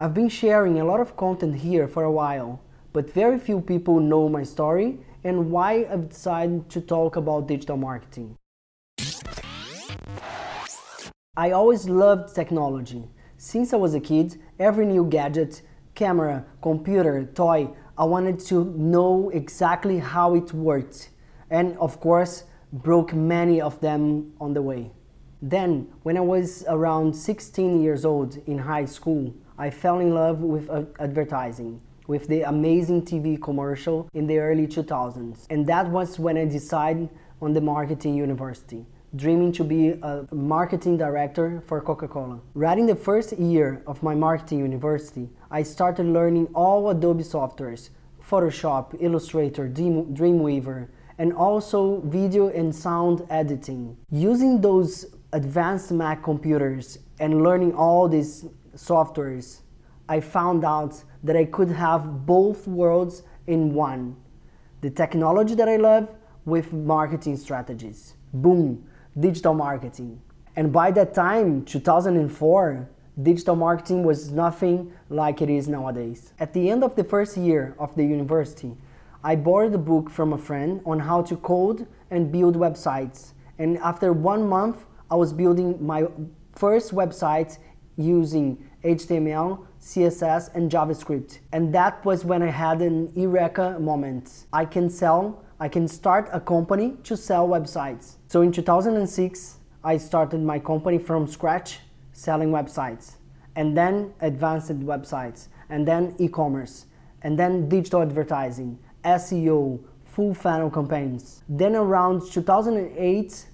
I've been sharing a lot of content here for a while, but very few people know my story and why I've decided to talk about digital marketing. I always loved technology. Since I was a kid, every new gadget, camera, computer, toy, I wanted to know exactly how it worked. And of course, broke many of them on the way. Then, when I was around 16 years old in high school, I fell in love with advertising, with the amazing TV commercial in the early 2000s. And that was when I decided on the marketing university, dreaming to be a marketing director for Coca-Cola. Right in the first year of my marketing university, I started learning all Adobe softwares, Photoshop, Illustrator, Dreamweaver, and also video and sound editing. Using those advanced Mac computers and learning all these softwares, I found out that I could have both worlds in one. The technology that I love with marketing strategies. Boom, digital marketing. And by that time, 2004, digital marketing was nothing like it is nowadays. At the end of the first year of the university, I borrowed a book from a friend on how to code and build websites. And after one month, I was building my first website using HTML, CSS, and JavaScript. And that was when I had an Eureka moment. I can sell, I can start a company to sell websites. So in 2006, I started my company from scratch selling websites, and then advanced websites, and then e-commerce, and then digital advertising, SEO, full funnel campaigns. Then around 2008,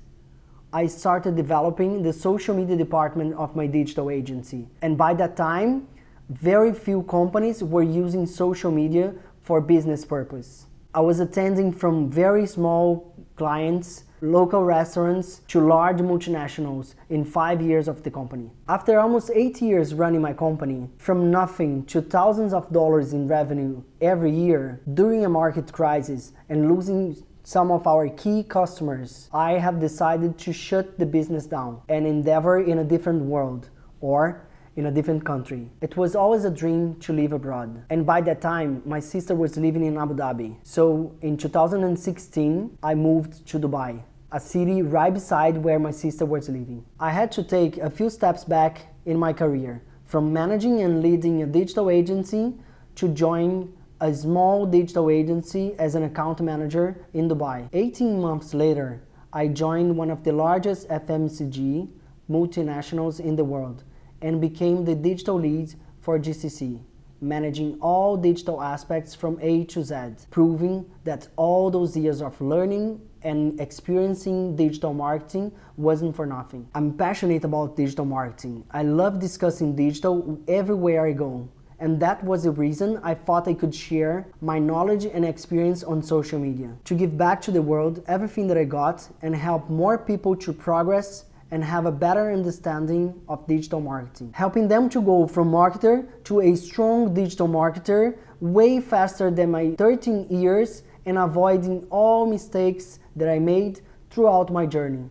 I started developing the social media department of my digital agency. And by that time, very few companies were using social media for business purpose. I was attending from very small clients, local restaurants to large multinationals in five years of the company. After almost eight years running my company, from nothing to thousands of dollars in revenue every year during a market crisis and losing some of our key customers, I have decided to shut the business down and endeavor in a different world or in a different country. It was always a dream to live abroad. And by that time, my sister was living in Abu Dhabi. So in 2016, I moved to Dubai, a city right beside where my sister was living. I had to take a few steps back in my career, from managing and leading a digital agency to join a small digital agency as an account manager in Dubai. 18 months later, I joined one of the largest FMCG multinationals in the world and became the digital lead for GCC, managing all digital aspects from A to Z, proving that all those years of learning and experiencing digital marketing wasn't for nothing. I'm passionate about digital marketing. I love discussing digital everywhere I go and that was the reason I thought I could share my knowledge and experience on social media to give back to the world everything that I got and help more people to progress and have a better understanding of digital marketing, helping them to go from marketer to a strong digital marketer way faster than my 13 years and avoiding all mistakes that I made throughout my journey.